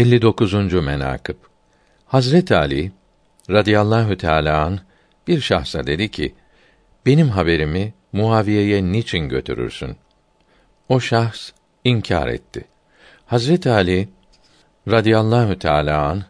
59. menakıb Hazret Ali radıyallahu teala an bir şahsa dedi ki: Benim haberimi Muaviye'ye niçin götürürsün? O şahs inkar etti. Hazret Ali radıyallahu teala an